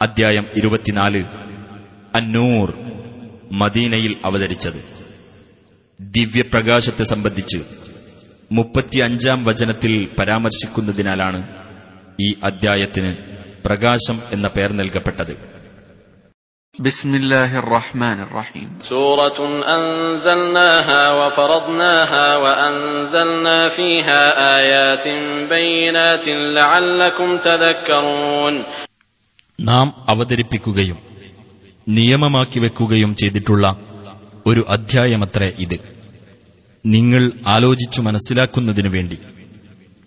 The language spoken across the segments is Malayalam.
അദ്ധ്യായം ഇരുപത്തിനാല് അന്നൂർ മദീനയിൽ അവതരിച്ചത് ദിവ്യപ്രകാശത്തെ സംബന്ധിച്ച് മുപ്പത്തിയഞ്ചാം വചനത്തിൽ പരാമർശിക്കുന്നതിനാലാണ് ഈ അദ്ധ്യായത്തിന് പ്രകാശം എന്ന പേർ നൽകപ്പെട്ടത് بسم الله الرحمن الرحيم سورة أنزلناها وفرضناها وأنزلنا فيها آيات بينات لعلكم تذكرون നാം അവതരിപ്പിക്കുകയും നിയമമാക്കി വെക്കുകയും ചെയ്തിട്ടുള്ള ഒരു അധ്യായമത്രേ ഇത്. നിങ്ങൾ ആലോചിച്ചു മനസ്സിലാക്കുന്നതിനു വേണ്ടി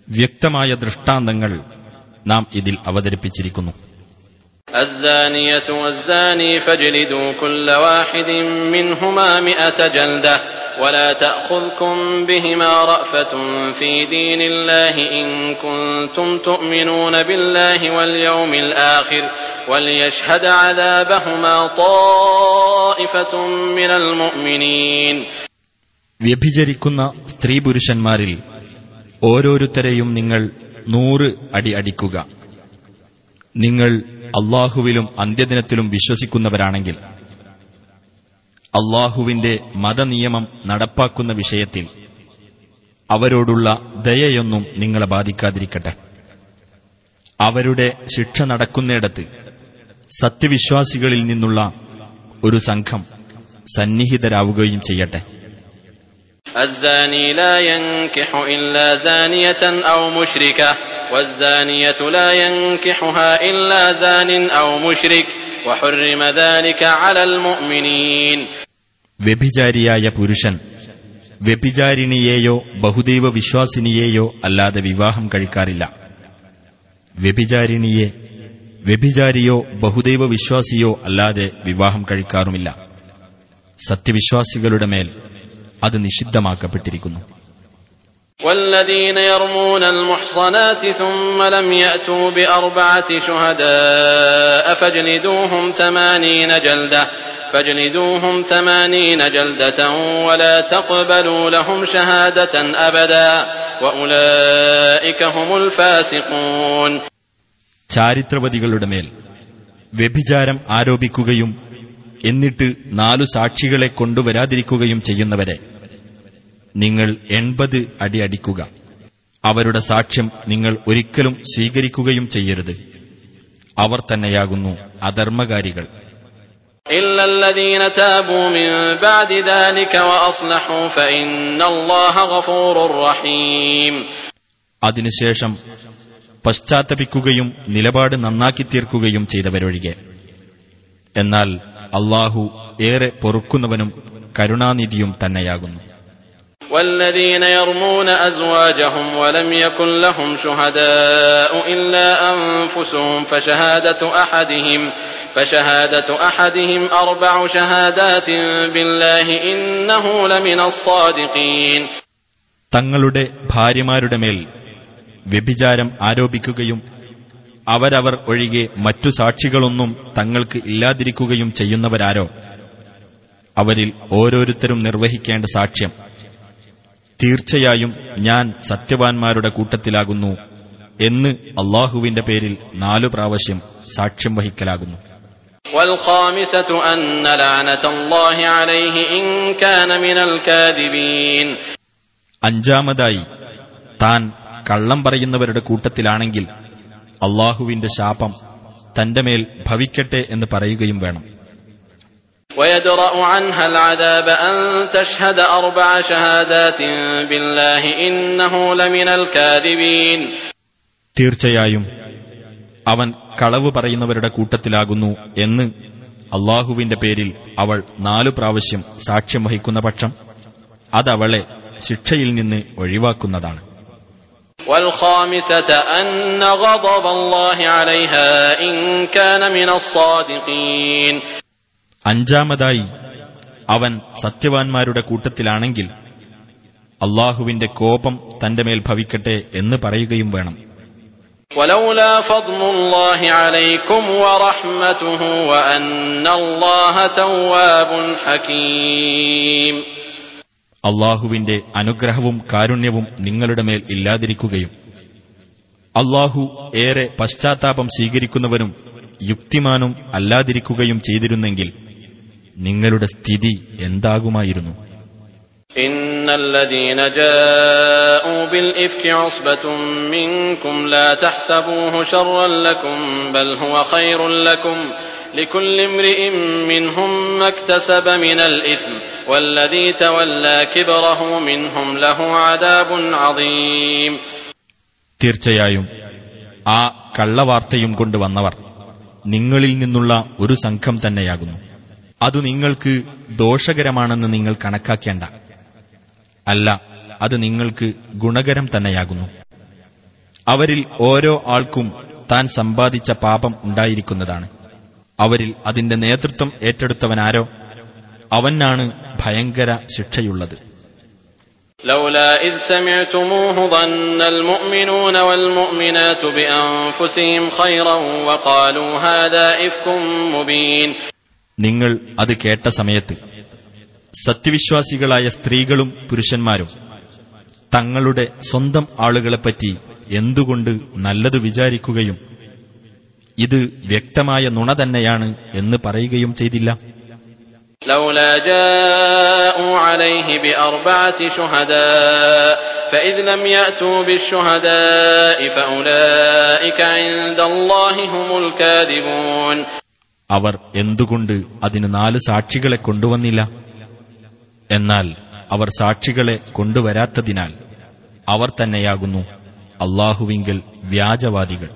വ്യക്തമായ ദൃഷ്ടാന്തങ്ങൾ നാം ഇതിൽ അവതരിപ്പിച്ചിരിക്കുന്നു. الزانية والزاني فاجلدوا كل واحد منهما مئة جلدة ولا تأخذكم بهما رأفة في دين الله إن كنتم تؤمنون بالله واليوم الآخر وليشهد عذابهما طائفة من المؤمنين വ്യഭിചരിക്കുന്ന സ്ത്രീ പുരുഷന്മാരിൽ ഓരോരുത്തരെയും നിങ്ങൾ നൂറ് അടി അടിക്കുക നിങ്ങൾ അള്ളാഹുവിലും അന്ത്യദിനത്തിലും വിശ്വസിക്കുന്നവരാണെങ്കിൽ അള്ളാഹുവിന്റെ മതനിയമം നടപ്പാക്കുന്ന വിഷയത്തിൽ അവരോടുള്ള ദയയൊന്നും നിങ്ങളെ ബാധിക്കാതിരിക്കട്ടെ അവരുടെ ശിക്ഷ നടക്കുന്നിടത്ത് സത്യവിശ്വാസികളിൽ നിന്നുള്ള ഒരു സംഘം സന്നിഹിതരാവുകയും ചെയ്യട്ടെ الزاني لا ينكح إلا زانية أو مشركة والزانية لا ينكحها إلا زان أو مشرك وحرم ذلك على المؤمنين വ്യഭിചാരിയായ പുരുഷൻ വ്യഭിചാരിണിയെയോ ബഹുദൈവ വിശ്വാസിനിയെയോ അല്ലാതെ വിവാഹം കഴിക്കാറില്ല വ്യഭിചാരിണിയെ വ്യഭിചാരിയോ ബഹുദൈവ വിശ്വാസിയോ അല്ലാതെ വിവാഹം കഴിക്കാറുമില്ല സത്യവിശ്വാസികളുടെ മേൽ അത് നിഷിദ്ധമാക്കപ്പെട്ടിരിക്കുന്നു والذين يرمون المحصنات ثم لم يأتوا بأربعة شهداء فاجلدوهم ثمانين جلدة فاجلدوهم ثمانين جلدة ولا تقبلوا لهم شهادة أبدا وأولئك هم الفاسقون ചാരിത്രവതികളുടെ മേൽ വ്യഭിചാരം ആരോപിക്കുകയും എന്നിട്ട് നാലു സാക്ഷികളെ കൊണ്ടുവരാതിരിക്കുകയും ചെയ്യുന്നവരെ നിങ്ങൾ എൺപത് അടി അടിക്കുക. അവരുടെ സാക്ഷ്യം നിങ്ങൾ ഒരിക്കലും സ്വീകരിക്കുകയും ചെയ്യരുത്. അവർ തന്നെയാകുന്നു അധർമ്മകാരികൾ. അതിനുശേഷം പശ്ചാത്തപിക്കുകയും നിലപാട് നന്നാക്കി തീർക്കുകയും ചെയ്തവരൊഴികെ. എന്നാൽ അള്ളാഹു ഏറെ പൊറുക്കുന്നവനും കരുണാനിധിയും തന്നെയാകുന്നു. والذين يرمون أزواجهم ولم يكن لهم شهداء إلا أنفسهم فشهادة أحدهم فشهادة أحدهم أربع شهادات بالله إنه لمن الصادقين തങ്ങളുടെ ഭാര്യമാരുടെ മേൽ വ്യഭിചാരം ആരോപിക്കുകയും അവരവർ ഒഴികെ മറ്റു സാക്ഷികളൊന്നും തങ്ങൾക്ക് ഇല്ലാതിരിക്കുകയും ചെയ്യുന്നവരാരോ അവരിൽ ഓരോരുത്തരും നിർവഹിക്കേണ്ട സാക്ഷ്യം തീർച്ചയായും ഞാൻ സത്യവാൻമാരുടെ കൂട്ടത്തിലാകുന്നു എന്ന് അള്ളാഹുവിന്റെ പേരിൽ നാലു പ്രാവശ്യം സാക്ഷ്യം വഹിക്കലാകുന്നു. അഞ്ചാമതായി താൻ കള്ളം പറയുന്നവരുടെ കൂട്ടത്തിലാണെങ്കിൽ അള്ളാഹുവിന്റെ ശാപം തന്റെ മേൽ ഭവിക്കട്ടെ എന്ന് പറയുകയും വേണം. ويدرأ عنها العذاب أن تشهد أربع شهادات بالله إنه لمن الكاذبين തീർച്ചയായും അവൻ കളവ് പറയുന്നവരുടെ കൂട്ടത്തിലാകുന്നു എന്ന് അള്ളാഹുവിന്റെ പേരിൽ അവൾ നാലു പ്രാവശ്യം സാക്ഷ്യം വഹിക്കുന്ന പക്ഷം അതവളെ ശിക്ഷയിൽ നിന്ന് ഒഴിവാക്കുന്നതാണ് അഞ്ചാമതായി അവൻ സത്യവാൻമാരുടെ കൂട്ടത്തിലാണെങ്കിൽ അള്ളാഹുവിന്റെ കോപം തന്റെ മേൽ ഭവിക്കട്ടെ എന്ന് പറയുകയും വേണം. അള്ളാഹുവിന്റെ അനുഗ്രഹവും കാരുണ്യവും നിങ്ങളുടെ മേൽ ഇല്ലാതിരിക്കുകയും അള്ളാഹു ഏറെ പശ്ചാത്താപം സ്വീകരിക്കുന്നവരും യുക്തിമാനും അല്ലാതിരിക്കുകയും ചെയ്തിരുന്നെങ്കിൽ നിങ്ങളുടെ സ്ഥിതി എന്താകുമായിരുന്നു? തീർച്ചയായും ആ കള്ളവാർത്തയും കൊണ്ടുവന്നവർ നിങ്ങളിൽ നിന്നുള്ള ഒരു സംഘം തന്നെയാകുന്നു. അതു നിങ്ങൾക്ക് ദോഷകരമാണെന്ന് നിങ്ങൾ കണക്കാക്കേണ്ട അല്ല അത് നിങ്ങൾക്ക് ഗുണകരം തന്നെയാകുന്നു അവരിൽ ഓരോ ആൾക്കും താൻ സമ്പാദിച്ച പാപം ഉണ്ടായിരിക്കുന്നതാണ് അവരിൽ അതിന്റെ നേതൃത്വം ഏറ്റെടുത്തവനാരോ അവനാണ് ഭയങ്കര ശിക്ഷയുള്ളത് لولا إذ سمعتموه ظن المؤمنون والمؤمنات بأنفسهم خيرا وقالوا هذا إفك مبين നിങ്ങൾ അത് കേട്ട സമയത്ത് സത്യവിശ്വാസികളായ സ്ത്രീകളും പുരുഷന്മാരും തങ്ങളുടെ സ്വന്തം ആളുകളെപ്പറ്റി എന്തുകൊണ്ട് നല്ലതു വിചാരിക്കുകയും ഇത് വ്യക്തമായ നുണ തന്നെയാണ് എന്ന് പറയുകയും ചെയ്തില്ല لولا جاءوا عليه بأربعة شهداء فإذ لم يأتوا بالشهداء فأولئك عند الله هم الكاذبون അവർ എന്തുകൊണ്ട് അതിന് നാല് സാക്ഷികളെ കൊണ്ടുവന്നില്ല എന്നാൽ അവർ സാക്ഷികളെ കൊണ്ടുവരാത്തതിനാൽ അവർ തന്നെയാകുന്നു അള്ളാഹുവിങ്കൽ വ്യാജവാദികൾ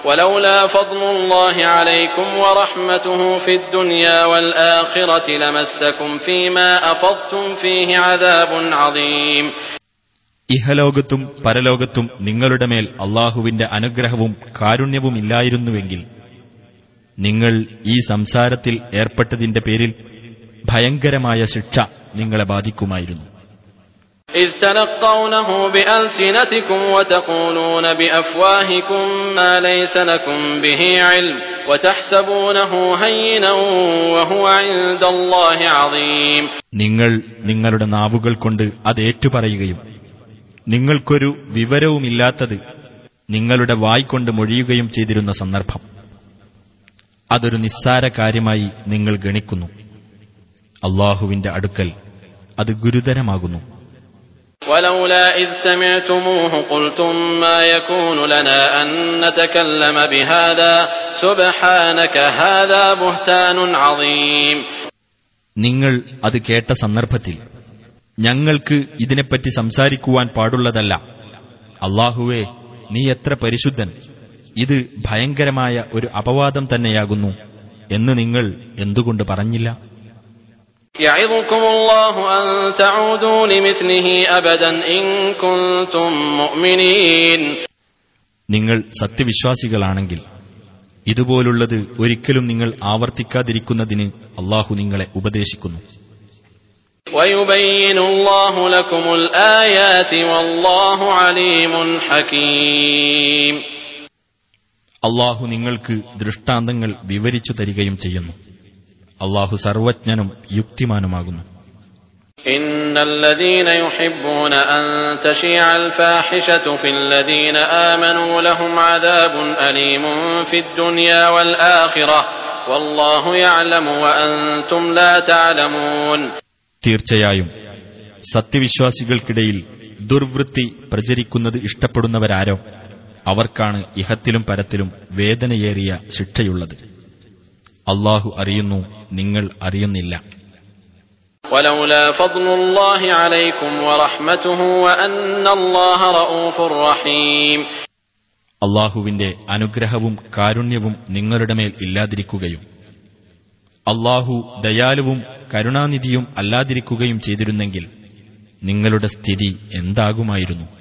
ولولا فضل الله عليكم ورحمته في الدنيا والآخرة لمسكم فيما أفضتم فيه عذاب عظيم ഇഹലോകത്തും പരലോകത്തും നിങ്ങളുടെ മേൽ അള്ളാഹുവിന്റെ അനുഗ്രഹവും കാരുണ്യവുമില്ലായിരുന്നുവെങ്കിൽ നിങ്ങൾ ഈ സംസാരത്തിൽ ഏർപ്പെട്ടതിന്റെ പേരിൽ ഭയങ്കരമായ ശിക്ഷ നിങ്ങളെ ബാധിക്കുമായിരുന്നു إذ تلقونه بألسنتكم وتقولون بأفواهكم ما ليس لكم به علم وتحسبونه هينا وهو عند الله عظيم നിങ്ങൾ നിങ്ങളുടെ നാവുകൾ കൊണ്ട് അത് ഏറ്റുപറയുകയും നിങ്ങൾക്കൊരു വിവരവുമില്ലാത്തത് നിങ്ങളുടെ വായ്കൊണ്ട് മൊഴിയുകയും ചെയ്തിരുന്ന സന്ദർഭം അതൊരു നിസ്സാര കാര്യമായി നിങ്ങൾ ഗണിക്കുന്നു അള്ളാഹുവിന്റെ അടുക്കൽ അത് ഗുരുതരമാകുന്നു ولولا إذ سمعتموه قلتم ما يكون لنا أن نتكلم بهذا سبحانك هذا بهتان عظيم നിങ്ങൾ അത് കേട്ട സന്ദർഭത്തിൽ ഞങ്ങൾക്ക് ഇതിനെപ്പറ്റി സംസാരിക്കുവാൻ പാടുള്ളതല്ല അള്ളാഹുവേ നീ എത്ര പരിശുദ്ധൻ ഇത് ഭയങ്കരമായ ഒരു അപവാദം തന്നെയാകുന്നു എന്ന് നിങ്ങൾ എന്തുകൊണ്ട് പറഞ്ഞില്ല? നിങ്ങൾ സത്യവിശ്വാസികളാണെങ്കിൽ ഇതുപോലുള്ളത് ഒരിക്കലും നിങ്ങൾ ആവർത്തിക്കാതിരിക്കുന്നതിന് അള്ളാഹു നിങ്ങളെ ഉപദേശിക്കുന്നു. വയുബയ്യനുല്ലാഹു വല്ലാഹു അലീമുൻ ഹകീം. അള്ളാഹു നിങ്ങൾക്ക് ദൃഷ്ടാന്തങ്ങൾ വിവരിച്ചു തരികയും ചെയ്യുന്നു അള്ളാഹു സർവജ്ഞനും യുക്തിമാനുമാകുന്നു إن الذين يحبون أن تشيع الفاحشة في الذين آمنوا لهم عذاب أليم في الدنيا والآخرة والله يعلم وأنتم لا تعلمون തീർച്ചയായും സത്യവിശ്വാസികൾക്കിടയിൽ ദുർവൃത്തി പ്രചരിക്കുന്നത് ഇഷ്ടപ്പെടുന്നവരാരോ അവർക്കാണ് ഇഹത്തിലും പരത്തിലും വേദനയേറിയ ശിക്ഷയുള്ളത്. അള്ളാഹു അറിയുന്നു നിങ്ങൾ അറിയുന്നില്ല. അള്ളാഹുവിന്റെ അനുഗ്രഹവും കാരുണ്യവും നിങ്ങളുടെ മേൽ ഇല്ലാതിരിക്കുകയും അള്ളാഹു ദയാലുവും കരുണാനിധിയും അല്ലാതിരിക്കുകയും ചെയ്തിരുന്നെങ്കിൽ നിങ്ങളുടെ സ്ഥിതി എന്താകുമായിരുന്നു?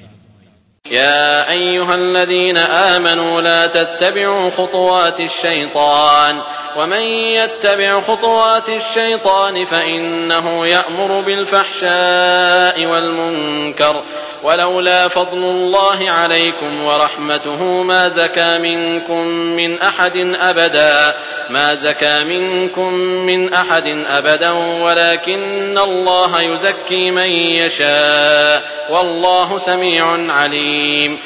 يا أيها الذين آمنوا لا تتبعوا خطوات الشيطان ومن يتبع خطوات الشيطان فإنه يأمر بالفحشاء والمنكر ولولا فضل الله عليكم ورحمته ما زكى منكم من أحد أبدا ما زكى منكم من أحد أبدا ولكن الله يزكي من يشاء والله سميع عليم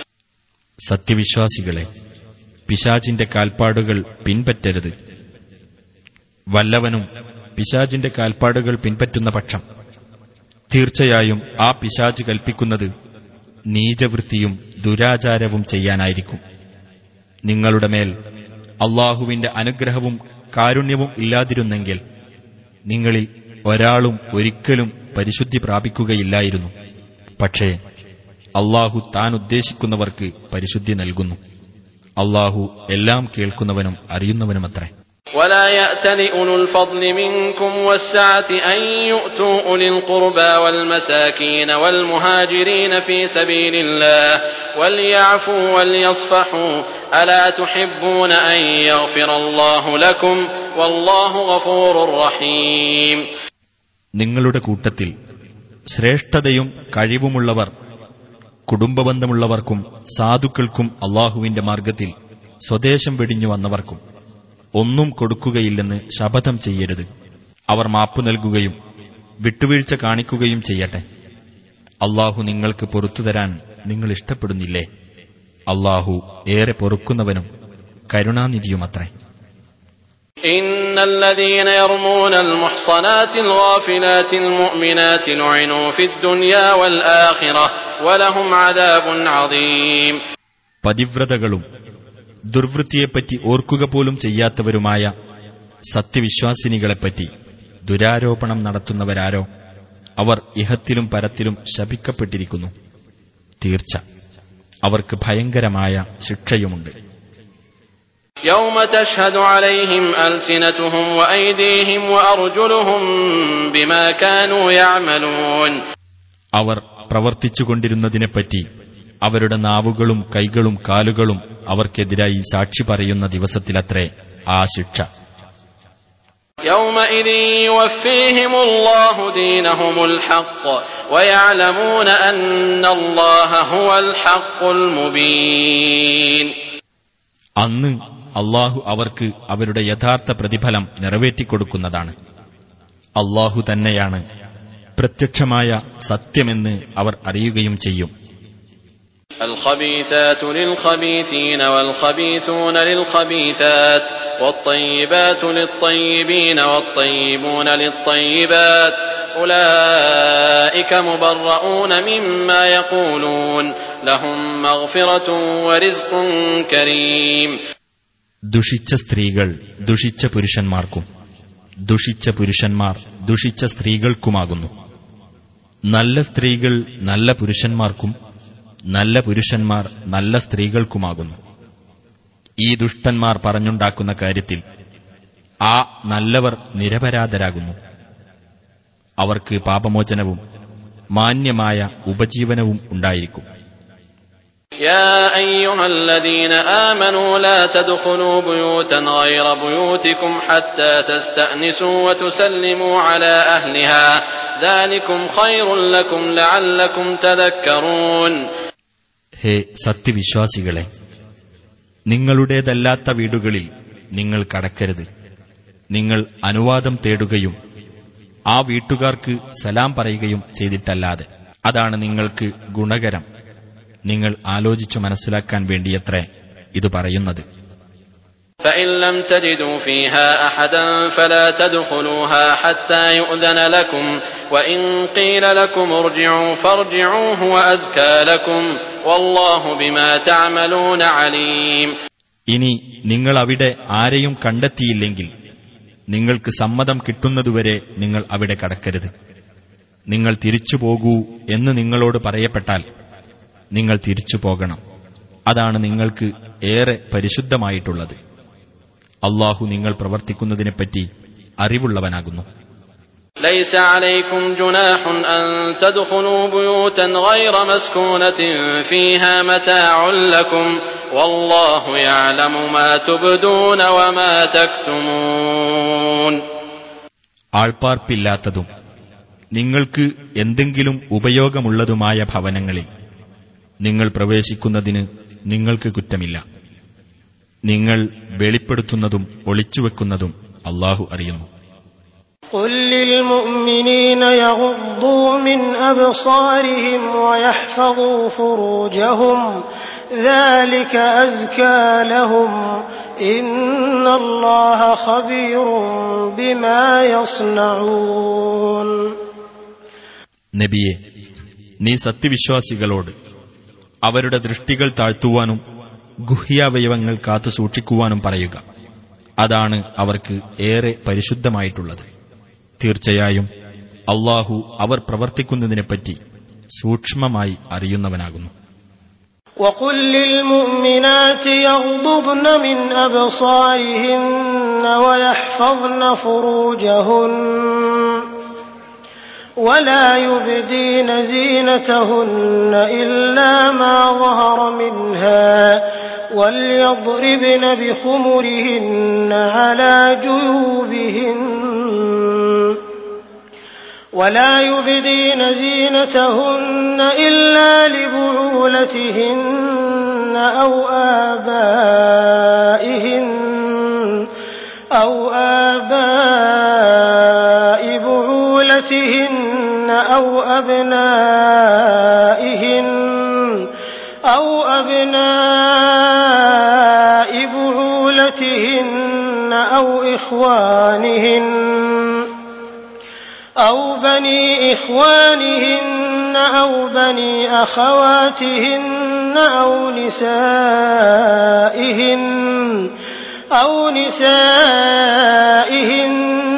സത്യവിശ്വാസികളെ പിശാചിന്റെ കാൽപ്പാടുകൾ പിൻപറ്റരുത് വല്ലവനും പിശാചിന്റെ കാൽപ്പാടുകൾ പിൻപറ്റുന്ന പക്ഷം. തീർച്ചയായും ആ പിശാജ് കൽപ്പിക്കുന്നത് നീചവൃത്തിയും ദുരാചാരവും ചെയ്യാനായിരിക്കും. നിങ്ങളുടെ മേൽ അള്ളാഹുവിന്റെ അനുഗ്രഹവും കാരുണ്യവും ഇല്ലാതിരുന്നെങ്കിൽ നിങ്ങളിൽ ഒരാളും ഒരിക്കലും പരിശുദ്ധി പ്രാപിക്കുകയില്ലായിരുന്നു. പക്ഷേ അള്ളാഹു താൻ ഉദ്ദേശിക്കുന്നവർക്ക് പരിശുദ്ധി നൽകുന്നു. അള്ളാഹു എല്ലാം കേൾക്കുന്നവനും അറിയുന്നവനുമത്രേ. ولا يأتل أولو الفضل منكم والسعة أن يؤتوا أولي القربى والمساكين والمهاجرين في سبيل الله وليعفوا وليصفحوا ألا تحبون أن يغفر الله لكم والله غفور رحيم നിങ്ങളുടെ കൂട്ടത്തിൽ ശ്രേഷ്ഠതയും കഴിവുമുള്ളവർ കുടുംബബന്ധമുള്ളവർക്കും സാധുക്കൾക്കും അള്ളാഹുവിന്റെ മാർഗത്തിൽ സ്വദേശം വെടിഞ്ഞു വന്നവർക്കും ഒന്നും കൊടുക്കുകയില്ലെന്ന് ശപഥം ചെയ്യരുത് അവർ മാപ്പു നൽകുകയും വിട്ടുവീഴ്ച കാണിക്കുകയും ചെയ്യട്ടെ അള്ളാഹു നിങ്ങൾക്ക് പൊറത്തു തരാൻ നിങ്ങൾ ഇഷ്ടപ്പെടുന്നില്ലേ അള്ളാഹു ഏറെ പൊറുക്കുന്നവനും കരുണാനിധിയുമത്രേ إن الذين يرمون المحصنات الغافلات المؤمنات لعنوا في الدنيا والآخرة ولهم عذاب عظيم പതിവ്രതകളും ദുർവൃത്തിയെപ്പറ്റി ഓർക്കുക പോലും ചെയ്യാത്തവരുമായ സത്യവിശ്വാസിനികളെപ്പറ്റി ദുരാരോപണം നടത്തുന്നവരാരോ അവർ ഇഹത്തിലും പരത്തിലും ശപിക്കപ്പെട്ടിരിക്കുന്നു തീർച്ച അവർക്ക് ഭയങ്കരമായ ശിക്ഷയുമുണ്ട് يوم تشهد عليهم ألسنتهم وأيديهم وأرجلهم بما كانوا يعملون അവർ പ്രവർത്തിച്ചുകൊണ്ടിരുന്നതിനെപ്പറ്റി അവരുടെ നാവുകളും കൈകളും കാലുകളും അവർക്കെതിരായി സാക്ഷി പറയുന്ന ദിവസത്തിലത്രേ ആ ശിക്ഷ. അന്ന് അള്ളാഹു അവർക്ക് അവരുടെ യഥാർത്ഥ പ്രതിഫലം നിറവേറ്റിക്കൊടുക്കുന്നതാണ്. അള്ളാഹു തന്നെയാണ് പ്രത്യക്ഷമായ സത്യമെന്ന് അവർ അറിയുകയും ചെയ്യും. الخبيثات للخبيثين والخبيثون للخبيثات والطيبات للطيبين والطيبون للطيبات أولئك مبرؤون مما يقولون لهم مغفرة ورزق كريم ദുഷിച്ച സ്ത്രീകൾ ദുഷിച്ച പുരുഷന്മാർക്കും ദുഷിച്ച പുരുഷന്മാർ ദുഷിച്ച സ്ത്രീകൾക്കുമാകുന്നു നല്ല സ്ത്രീകൾ നല്ല പുരുഷന്മാർക്കും നല്ല പുരുഷന്മാർ നല്ല സ്ത്രീകൾക്കുമാകുന്നു ഈ ദുഷ്ടന്മാർ പറഞ്ഞുണ്ടാക്കുന്ന കാര്യത്തിൽ ആ നല്ലവർ നിരപരാധരാകുന്നു അവർക്ക് പാപമോചനവും മാന്യമായ ഉപജീവനവും ഉണ്ടായിരിക്കും يا أيها الذين آمنوا لا تدخلوا بيوتا غير بيوتكم حتى تستأنسوا وتسلموا على أهلها ذلكم خير لكم لعلكم تذكرون ഹേ സത്യവിശ്വാസികളെ നിങ്ങളുടേതല്ലാത്ത വീടുകളിൽ നിങ്ങൾ കടക്കരുത്. നിങ്ങൾ അനുവാദം തേടുകയും ആ വീട്ടുകാർക്ക് സലാം പറയുകയും ചെയ്തിട്ടല്ലാതെ. അതാണ് നിങ്ങൾക്ക് ഗുണകരം. നിങ്ങൾ ആലോചിച്ചു മനസ്സിലാക്കാൻ വേണ്ടിയത്രേ ഇത് പറയുന്നത്. فإن لم تجدوا فيها أحدا فلا تدخلوها حتى يؤذن لكم وإن قيل لكم ارجعوا فارجعوا هو أزكى لكم والله بما تعملون عليم ഇനി നിങ്ങൾ അവിടെ ആരെയും കണ്ടെത്തിയില്ലെങ്കിൽ നിങ്ങൾക്ക് സമ്മതം കിട്ടുന്നതുവരെ നിങ്ങൾ അവിടെ കടക്കരുത് നിങ്ങൾ തിരിച്ചു പോകൂ എന്ന് നിങ്ങളോട് പറയപ്പെട്ടാൽ നിങ്ങൾ തിരിച്ചു പോകണം അതാണ് നിങ്ങൾക്ക് ഏറെ പരിശുദ്ധമായിട്ടുള്ളത് അള്ളാഹു നിങ്ങൾ പ്രവർത്തിക്കുന്നതിനെപ്പറ്റി അറിവുള്ളവനാകുന്നു ليس عليكم جناح أن تدخلوا بيوتا غير مسكونة فيها متاع لكم والله يعلم ما تبدون وما تكتمون ആൾപ്പാർപ്പില്ലാത്തതും നിങ്ങൾക്ക് എന്തെങ്കിലും ഉപയോഗമുള്ളതുമായ ഭവനങ്ങളിൽ നിങ്ങൾ പ്രവേശിക്കുന്നതിന് നിങ്ങൾക്ക് കുറ്റമില്ല നിങ്ങൾ വെളിപ്പെടുത്തുന്നതും ഒളിച്ചുവെക്കുന്നതും അള്ളാഹു അറിയുന്നു قل للمؤمنين يغضوا من أبصارهم ويحفظوا فروجهم ذلك أزكى لهم إن الله خبير بما يصنعون നബിയെ നീ സത്യവിശ്വാസികളോട് അവരുടെ ദൃഷ്ടികൾ താഴ്ത്തുവാനും ഗുഹ്യാവയവങ്ങൾ കാത്തു സൂക്ഷിക്കുവാനും പറയുക അതാണ് അവർക്ക് ഏറെ പരിശുദ്ധമായിട്ടുള്ളത് തീർച്ചയായും അള്ളാഹു അവർ പ്രവർത്തിക്കുന്നതിനെപ്പറ്റി സൂക്ഷ്മമായി അറിയുന്നവനാകുന്നു وقل للمؤمنات يغضضن من أبصارهن ويحفظن فروجهن ولا يبدين زينتهن إلا ما ظهر منها وليضربن بخمرهن على جيوبهن. ولا يبدين زينتهن إلا لبعولتهن أو آبائهن أو آباء بعولتهن أو أبنائهن أو أبناء بعولتهن أو إخوانهن أو بني إخوانهن أو بني أخواتهن أو نسائهن أو نسائهن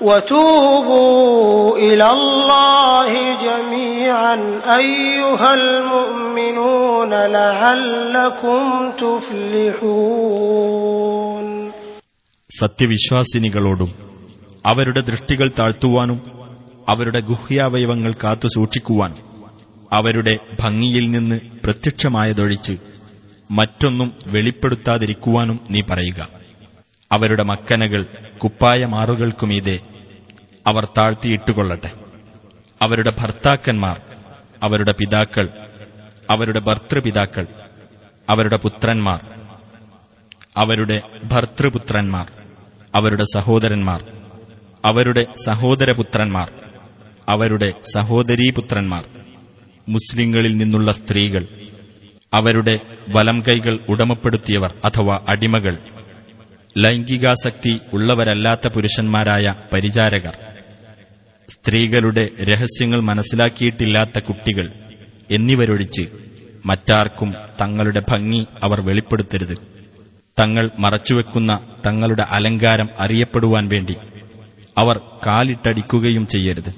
وتوبوا إلى الله جميعا أيها المؤمنون لعلكم تفلحون സത്യവിശ്വാസിനികളോടും അവരുടെ ദൃഷ്ടികൾ താഴ്ത്തുവാനും അവരുടെ ഗുഹ്യാവയവങ്ങൾ കാത്തു സൂക്ഷിക്കുവാനും അവരുടെ ഭംഗിയിൽ നിന്ന് പ്രത്യക്ഷമായതൊഴിച്ച് മറ്റൊന്നും വെളിപ്പെടുത്താതിരിക്കുവാനും നീ പറയുക അവരുടെ മക്കനകൾ കുപ്പായമാറുകൾക്കുമീതെ അവർ താഴ്ത്തിയിട്ടുകൊള്ളട്ടെ. അവരുടെ ഭർത്താക്കന്മാർ അവരുടെ പിതാക്കൾ അവരുടെ ഭർത്തൃപിതാക്കൾ അവരുടെ പുത്രന്മാർ അവരുടെ ഭർത്തൃപുത്രന്മാർ അവരുടെ സഹോദരന്മാർ അവരുടെ സഹോദരപുത്രന്മാർ അവരുടെ സഹോദരീപുത്രന്മാർ മുസ്ലിങ്ങളിൽ നിന്നുള്ള സ്ത്രീകൾ അവരുടെ വലം കൈകൾ ഉടമപ്പെടുത്തിയവർ അഥവാ അടിമകൾ ലൈംഗികാസക്തി ഉള്ളവരല്ലാത്ത പുരുഷന്മാരായ പരിചാരകർ സ്ത്രീകളുടെ രഹസ്യങ്ങൾ മനസ്സിലാക്കിയിട്ടില്ലാത്ത കുട്ടികൾ എന്നിവരൊഴിച്ച് മറ്റാർക്കും തങ്ങളുടെ ഭംഗി അവർ വെളിപ്പെടുത്തരുത്. തങ്ങൾ മറച്ചുവെക്കുന്ന തങ്ങളുടെ അലങ്കാരം അറിയപ്പെടുവാൻ വേണ്ടി അവർ കാലിട്ടടിക്കുകയും ചെയ്യരുത്.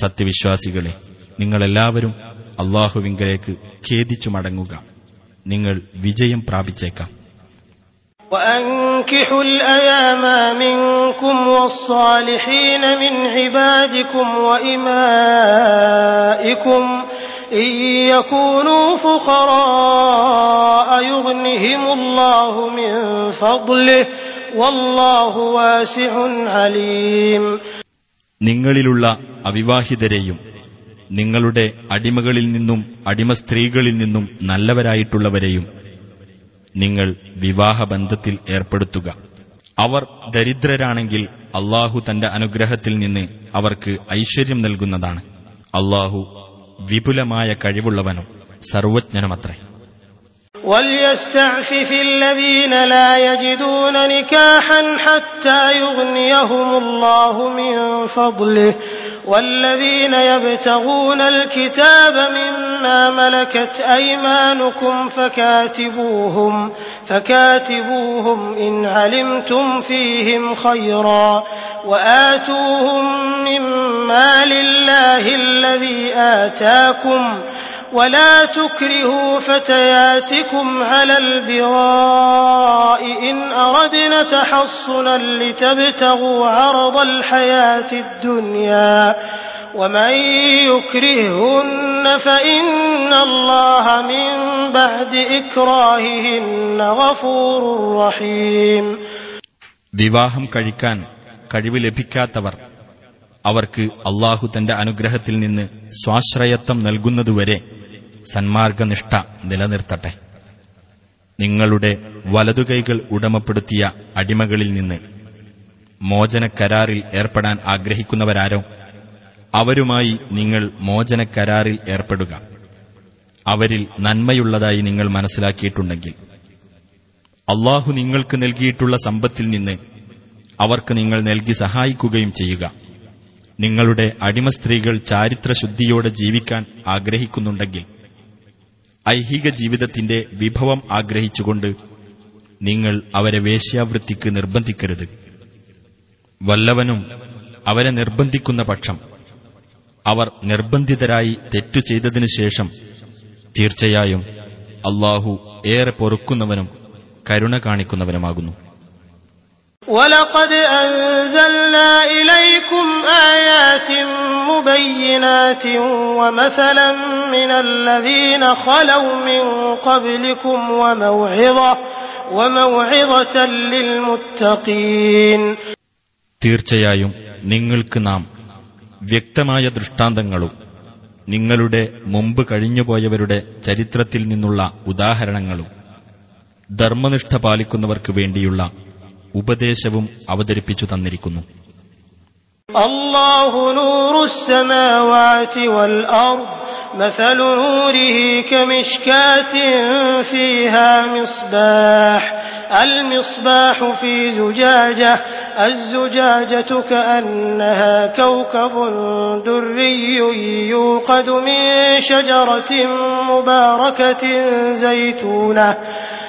സത്യവിശ്വാസികളെ നിങ്ങളെല്ലാവരും അള്ളാഹുവിങ്കലേക്ക് ഖേദിച്ചു മടങ്ങുക. നിങ്ങൾ വിജയം പ്രാപിച്ചേക്കാം. وأنكحوا الأيام منكم والصالحين من عبادكم وإمائكم إن يكونوا فقراء يغنهم الله من فضله والله واسع عليم നിങ്ങളിലുള്ള അവിവാഹിതരെയും നിങ്ങളുടെ അടിമകളിൽ നിന്നും അടിമ സ്ത്രീകളിൽ നിന്നും നല്ലവരായിട്ടുള്ളവരെയും നിങ്ങൾ വിവാഹബന്ധത്തിൽ ഏർപ്പെടുത്തുക അവർ ദരിദ്രരാണെങ്കിൽ അള്ളാഹു തന്റെ അനുഗ്രഹത്തിൽ നിന്ന് അവർക്ക് ഐശ്വര്യം നൽകുന്നതാണ് അള്ളാഹു വിപുലമായ കഴിവുള്ളവനും സർവജ്ഞനുമത്രേ وليستعفف الذين لا يجدون نكاحا حتى يغنيهم الله من فضله والذين يبتغون الكتاب مما ملكت أيمانكم فكاتبوهم فكاتبوهم إن علمتم فيهم خيرا وآتوهم مما لله الذي آتاكم ولا تكرهوا فتياتكم على البغاء إن أردنا تحصنا لتبتغوا عرض الحياة الدنيا ومن يكرههن فإن الله من بعد إكراههن غفور رحيم വിവാഹം കഴിക്കാൻ കഴിവ് ലഭിക്കാത്തവർ അവർക്ക് അള്ളാഹു തന്റെ അനുഗ്രഹത്തിൽ നിന്ന് സ്വാശ്രയത്വം നൽകുന്നതുവരെ സന്മാർഗനിഷ്ഠ നിലനിർത്തട്ടെ. നിങ്ങളുടെ വലതുകൈകൾ ഉടമപ്പെടുത്തിയ അടിമകളിൽ നിന്ന് മോചനക്കരാറിൽ ഏർപ്പെടാൻ ആഗ്രഹിക്കുന്നവരാരോ? അവരുമായി നിങ്ങൾ മോചനക്കരാറിൽ ഏർപ്പെടുക. അവരിൽ നന്മയുള്ളതായി നിങ്ങൾ മനസ്സിലാക്കിയിട്ടുണ്ടെങ്കിൽ. അള്ളാഹു നിങ്ങൾക്ക് നൽകിയിട്ടുള്ള സമ്പത്തിൽ നിന്ന് അവർക്ക് നിങ്ങൾ നൽകി സഹായിക്കുകയും ചെയ്യുക. നിങ്ങളുടെ അടിമ സ്ത്രീകൾ ചാരിത്രശുദ്ധിയോടെ ജീവിക്കാൻ ആഗ്രഹിക്കുന്നുണ്ടെങ്കിൽ ഐഹിക ജീവിതത്തിന്റെ വിഭവം ആഗ്രഹിച്ചുകൊണ്ട് നിങ്ങൾ അവരെ വേശ്യാവൃത്തിക്ക് നിർബന്ധിക്കരുത്. വല്ലവനും അവരെ നിർബന്ധിക്കുന്ന പക്ഷം അവർ നിർബന്ധിതരായി തെറ്റു ചെയ്തതിനു ശേഷം തീർച്ചയായും അള്ളാഹു ഏറെ പൊറുക്കുന്നവനും കരുണ കാണിക്കുന്നവനുമാകുന്നു. ولقد أنزلنا إليكم آيات مبينات ومثلا من الذين خلوا من قبلكم وموعظة وموعظة للمتقين തീർച്ചയായും നിങ്ങൾക്ക് നാം വ്യക്തമായ ദൃഷ്ടാന്തങ്ങളും നിങ്ങളുടെ മുമ്പ് കഴിഞ്ഞുപോയവരുടെ ചരിത്രത്തിൽ നിന്നുള്ള ഉദാഹരണങ്ങളും ധർമ്മനിഷ്ഠ പാലിക്കുന്നവർക്ക് വേണ്ടിയുള്ള ഉപദേശവും അവതരിപ്പിച്ചു തന്നിരിക്കുന്നു الله نور السماوات والأرض مثل نوره كمشكاة فيها مصباح المصباح في زجاجة الزجاجة كأنها كوكب دري يوقد من شجرة مباركة زيتونة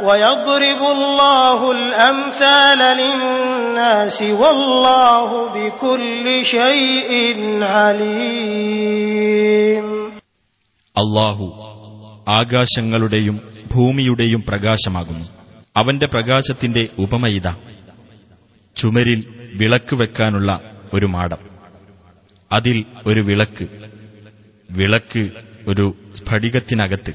ويضرب الله الأمثال للناس والله بكل شيء عليم അള്ളാഹു ആകാശങ്ങളുടെയും ഭൂമിയുടെയും പ്രകാശമാകുന്നു അവന്റെ പ്രകാശത്തിന്റെ ഉപമയിത ചുമരിൽ വിളക്ക് വെക്കാനുള്ള ഒരു മാടം അതിൽ ഒരു വിളക്ക് വിളക്ക് ഒരു സ്ഫടികത്തിനകത്ത്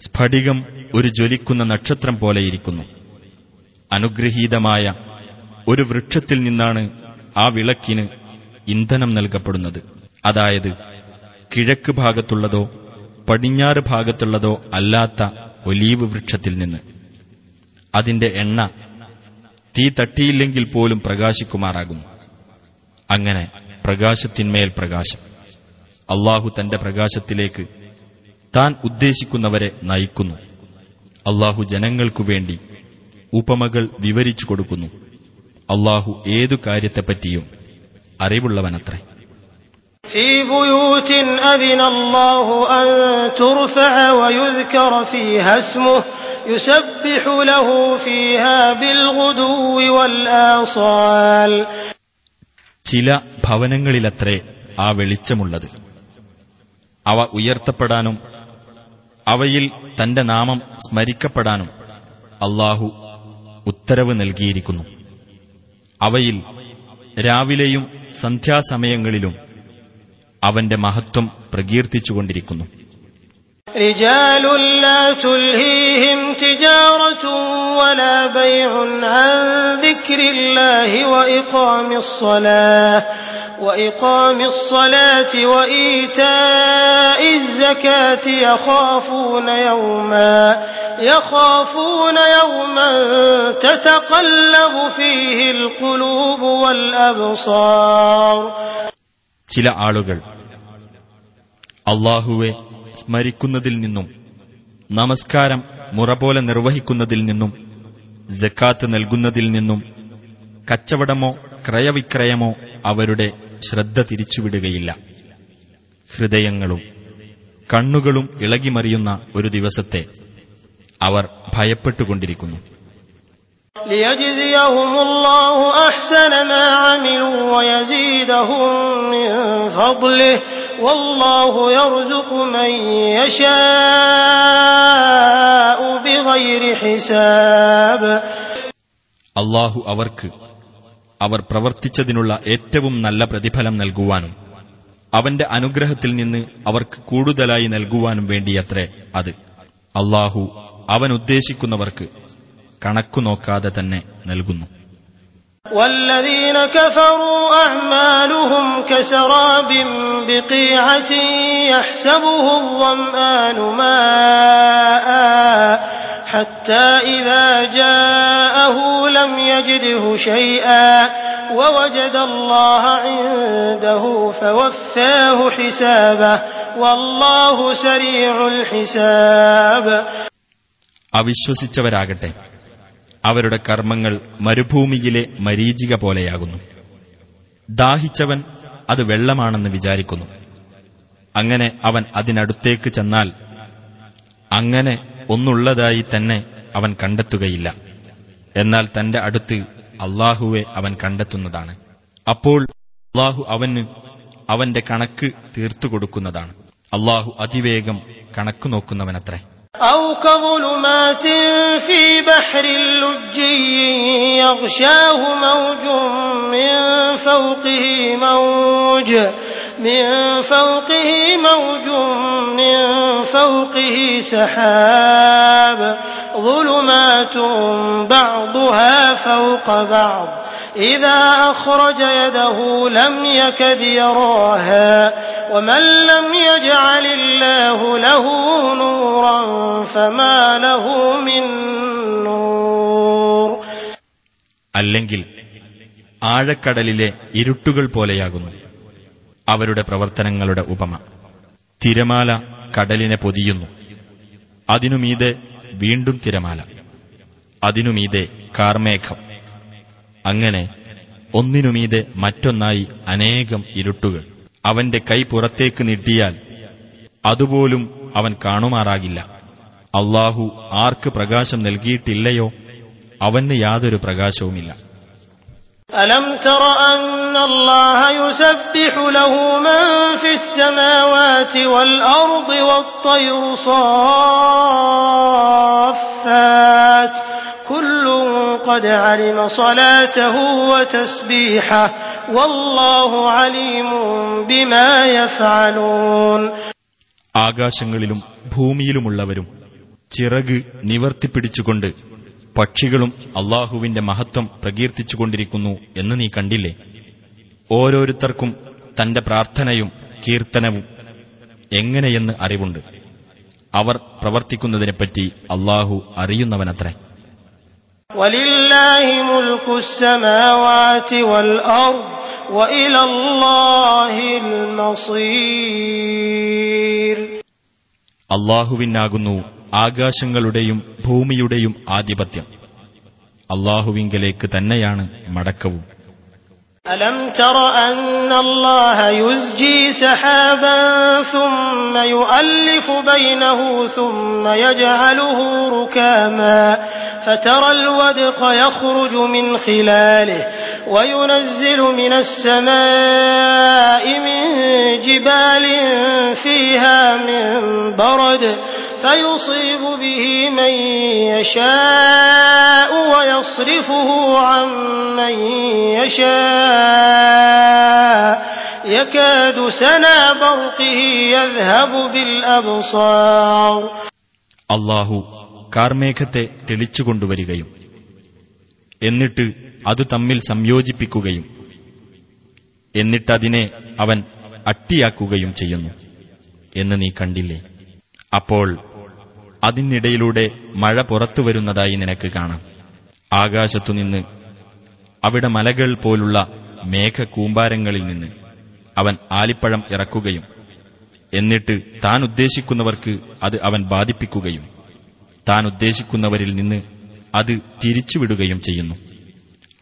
സ്ഫടികം ഒരു ജ്വലിക്കുന്ന നക്ഷത്രം പോലെയിരിക്കുന്നു അനുഗ്രഹീതമായ ഒരു വൃക്ഷത്തിൽ നിന്നാണ് ആ വിളക്കിന് ഇന്ധനം നൽകപ്പെടുന്നത്. അതായത് കിഴക്ക് ഭാഗത്തുള്ളതോ പടിഞ്ഞാറ് ഭാഗത്തുള്ളതോ അല്ലാത്ത ഒലീവ് വൃക്ഷത്തിൽ നിന്ന്. അതിന്റെ എണ്ണ തീ തട്ടിയില്ലെങ്കിൽ പോലും പ്രകാശിക്കുമാറാകുന്നു. അങ്ങനെ പ്രകാശത്തിന്മേൽ പ്രകാശം. അള്ളാഹു തന്റെ പ്രകാശത്തിലേക്ക് താൻ ഉദ്ദേശിക്കുന്നവരെ നയിക്കുന്നു. അള്ളാഹു ജനങ്ങൾക്കു വേണ്ടി ഉപമകൾ വിവരിച്ചു കൊടുക്കുന്നു അള്ളാഹു ഏതു കാര്യത്തെപ്പറ്റിയും അറിവുള്ളവനത്രേ في بيوت أذن الله أن ترفع ويذكر فيها اسمه يسبح له فيها بالغدو والآصال ചില ഭവനങ്ങളിലത്രേ ആ വെളിച്ചമുള്ളത് അവ ഉയർത്തപ്പെടാനും അവയിൽ തന്റെ നാമം സ്മരിക്കപ്പെടാനും അള്ളാഹു ഉത്തരവ് നൽകിയിരിക്കുന്നു അവയിൽ രാവിലെയും സന്ധ്യാസമയങ്ങളിലും അവന്റെ മഹത്വം പ്രകീർത്തിച്ചുകൊണ്ടിരിക്കുന്നു رجال لا تلهيهم تجارة ولا بيع عن ذكر الله وإقام الصلاة وإقام الصلاة وإيتاء الزكاة يخافون يوما يخافون يوما تتقلب فيه القلوب والأبصار ചില ആളുകൾ അള്ളാഹുവെ സ്മരിക്കുന്നതിൽ നിന്നും നമസ്കാരം മുറ പോലെ നിർവഹിക്കുന്നതിൽ നിന്നും ജക്കാത്ത് നൽകുന്നതിൽ നിന്നും കച്ചവടമോ ക്രയവിക്രയമോ അവരുടെ ശ്രദ്ധ തിരിച്ചുവിടുകയില്ല. ഹൃദയങ്ങളും കണ്ണുകളും ഇളകിമറിയുന്ന ഒരു ദിവസത്തെ അവർ ഭയപ്പെട്ടുകൊണ്ടിരിക്കുന്നു. അള്ളാഹു അവർക്ക് അവർ പ്രവർത്തിച്ചതിനുള്ള ഏറ്റവും നല്ല പ്രതിഫലം നൽകുവാനും അവന്റെ അനുഗ്രഹത്തിൽ നിന്ന് അവർക്ക് കൂടുതലായി നൽകുവാനും വേണ്ടിയത്രേ അത് അള്ളാഹു അവൻ ഉദ്ദേശിക്കുന്നവർക്ക് കണക്കു നോക്കാതെ തന്നെ നൽകുന്നു والذين كفروا أعمالهم كسراب بقيعة يحسبه الظمآن ماء حتى إذا جاءه لم يجده شيئا ووجد الله عنده فوفاه حسابه والله سريع الحساب അവിശ്വസിച്ചവരാകട്ടെ അവരുടെ കർമ്മങ്ങൾ മരുഭൂമിയിലെ മരീചിക പോലെയാകുന്നു ദാഹിച്ചവൻ അത് വെള്ളമാണെന്ന് വിചാരിക്കുന്നു അങ്ങനെ അവൻ അതിനടുത്തേക്ക് ചെന്നാൽ അങ്ങനെ ഒന്നുള്ളതായി തന്നെ അവൻ കണ്ടെത്തുകയില്ല എന്നാൽ തന്റെ അടുത്ത് അള്ളാഹുവെ അവൻ കണ്ടെത്തുന്നതാണ് അപ്പോൾ അള്ളാഹു അവന് അവന്റെ കണക്ക് തീർത്തു കൊടുക്കുന്നതാണ് അള്ളാഹു അതിവേഗം കണക്കു നോക്കുന്നവനത്രേ أو كظلمات في بحر لجي يغشاه موج من فوقه موج من فوقه موج من فوقه سحاب ظلمات بعضها فوق بعض إذا أخرج يده لم يكد يراها ومن لم يجعل الله له نورا فما له من نور അല്ലെങ്കിൽ ആഴക്കടലിലെ ഇരുട്ടുകൾ പോലെയാകുന്നു അവരുടെ പ്രവർത്തനങ്ങളുടെ ഉപമ തിരമാല കടലിനെ പൊതിയുന്നു. അതിനുമീതെ വീണ്ടും തിരമാല. അതിനുമീതെ കാർമേഘം. അങ്ങനെ ഒന്നിനുമീതെ മറ്റൊന്നായി അനേകം ഇരുട്ടുകൾ. അവന്റെ കൈ പുറത്തേക്ക് നീട്ടിയാൽ അതുപോലും അവൻ കാണുമാറാകില്ല. അള്ളാഹു ആർക്ക് പ്രകാശം നൽകിയിട്ടില്ലയോ? അവന് യാതൊരു പ്രകാശവുമില്ല. ألم تر أن الله يسبح له من في السماوات والأرض والطير صافات كل قد علم صلاته وتسبيحه والله عليم بما يفعلون ആകാശങ്ങളിലും ഭൂമിയിലുമുള്ളവരും ചിറക് നിവർത്തിപ്പിടിച്ചുകൊണ്ട് പക്ഷികളും അള്ളാഹുവിന്റെ മഹത്വം പ്രകീർത്തിച്ചുകൊണ്ടിരിക്കുന്നു എന്ന് നീ കണ്ടില്ലേ? ഓരോരുത്തർക്കും തന്റെ പ്രാർത്ഥനയും കീർത്തനവും എങ്ങനെയെന്ന് അറിവുണ്ട്. അവർ പ്രവർത്തിക്കുന്നതിനെപ്പറ്റി അള്ളാഹു അറിയുന്നവനത്രേ. അള്ളാഹുവിനാകുന്നു ആകാശങ്ങളുടെയും ഭൂമിയുടെയും ആധിപത്യം അള്ളാഹുവിങ്കലേക്ക് തന്നെയാണ് മടക്കവും ألم تر أن الله يزجي سحابا ثم يؤلف بينه ثم يجعله ركاما فترى الودق يخرج من خلاله وينزل من السماء من جبال فيها من برد فيصيب به من يشاء ويصرفه عن من يشاء يكاد سنا برقه يذهب بالأبصار അള്ളാഹു കാർമേഘത്തെ തെളിച്ചുകൊണ്ടുവരികയും എന്നിട്ട് അത് തമ്മിൽ സംയോജിപ്പിക്കുകയും എന്നിട്ടതിനെ അവൻ അട്ടിയാക്കുകയും ചെയ്യുന്നു എന്ന് നീ കണ്ടില്ലേ അപ്പോൾ അതിനിടയിലൂടെ മഴ പുറത്തു വരുന്നതായി നിനക്ക് കാണാം. ആകാശത്തുനിന്ന് അവിടെ മലകൾ പോലുള്ള മേഘകൂമ്പാരങ്ങളിൽ നിന്ന് അവൻ ആലിപ്പഴം ഇറക്കുകയും എന്നിട്ട് താൻ ഉദ്ദേശിക്കുന്നവർക്ക് അത് അവൻ ബാധിപ്പിക്കുകയും താൻ ഉദ്ദേശിക്കുന്നവരിൽ നിന്ന് അത് തിരിച്ചുവിടുകയും ചെയ്യുന്നു.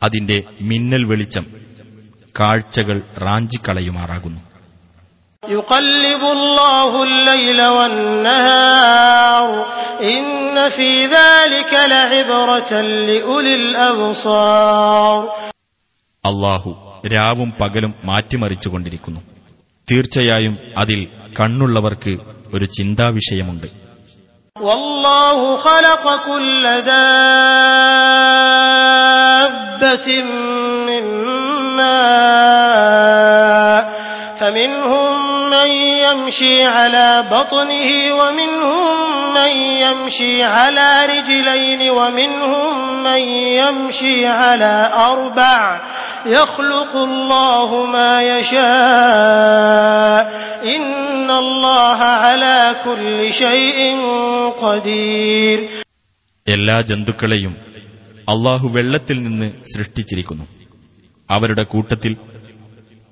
അതിന്റെ മിന്നൽ വെളിച്ചം കാഴ്ചകൾ റാഞ്ചിക്കളയുമാറാകുന്നു. يقلب الله الليل والنهار إن في ذلك لعبرة لأولي الأبصار അള്ളാഹു രാവും പകലും മാറ്റിമറിച്ചുകൊണ്ടിരിക്കുന്നു തീർച്ചയായും അതിൽ കണ്ണുള്ളവർക്ക് ഒരു ചിന്താവിഷയമുണ്ട് والله خلق كل دابة من ماء فمنهم من يمشي على بطنه ومنهم من يمشي على رجلين ومنهم من يمشي على أربع يخلق الله ما يشاء إن الله على كل شيء قدير എല്ലാ ജന്തുക്കളെയും അള്ളാഹു വെള്ളത്തിൽ നിന്ന് സൃഷ്ടിച്ചിരിക്കുന്നു അവരുടെ കൂട്ടത്തിൽ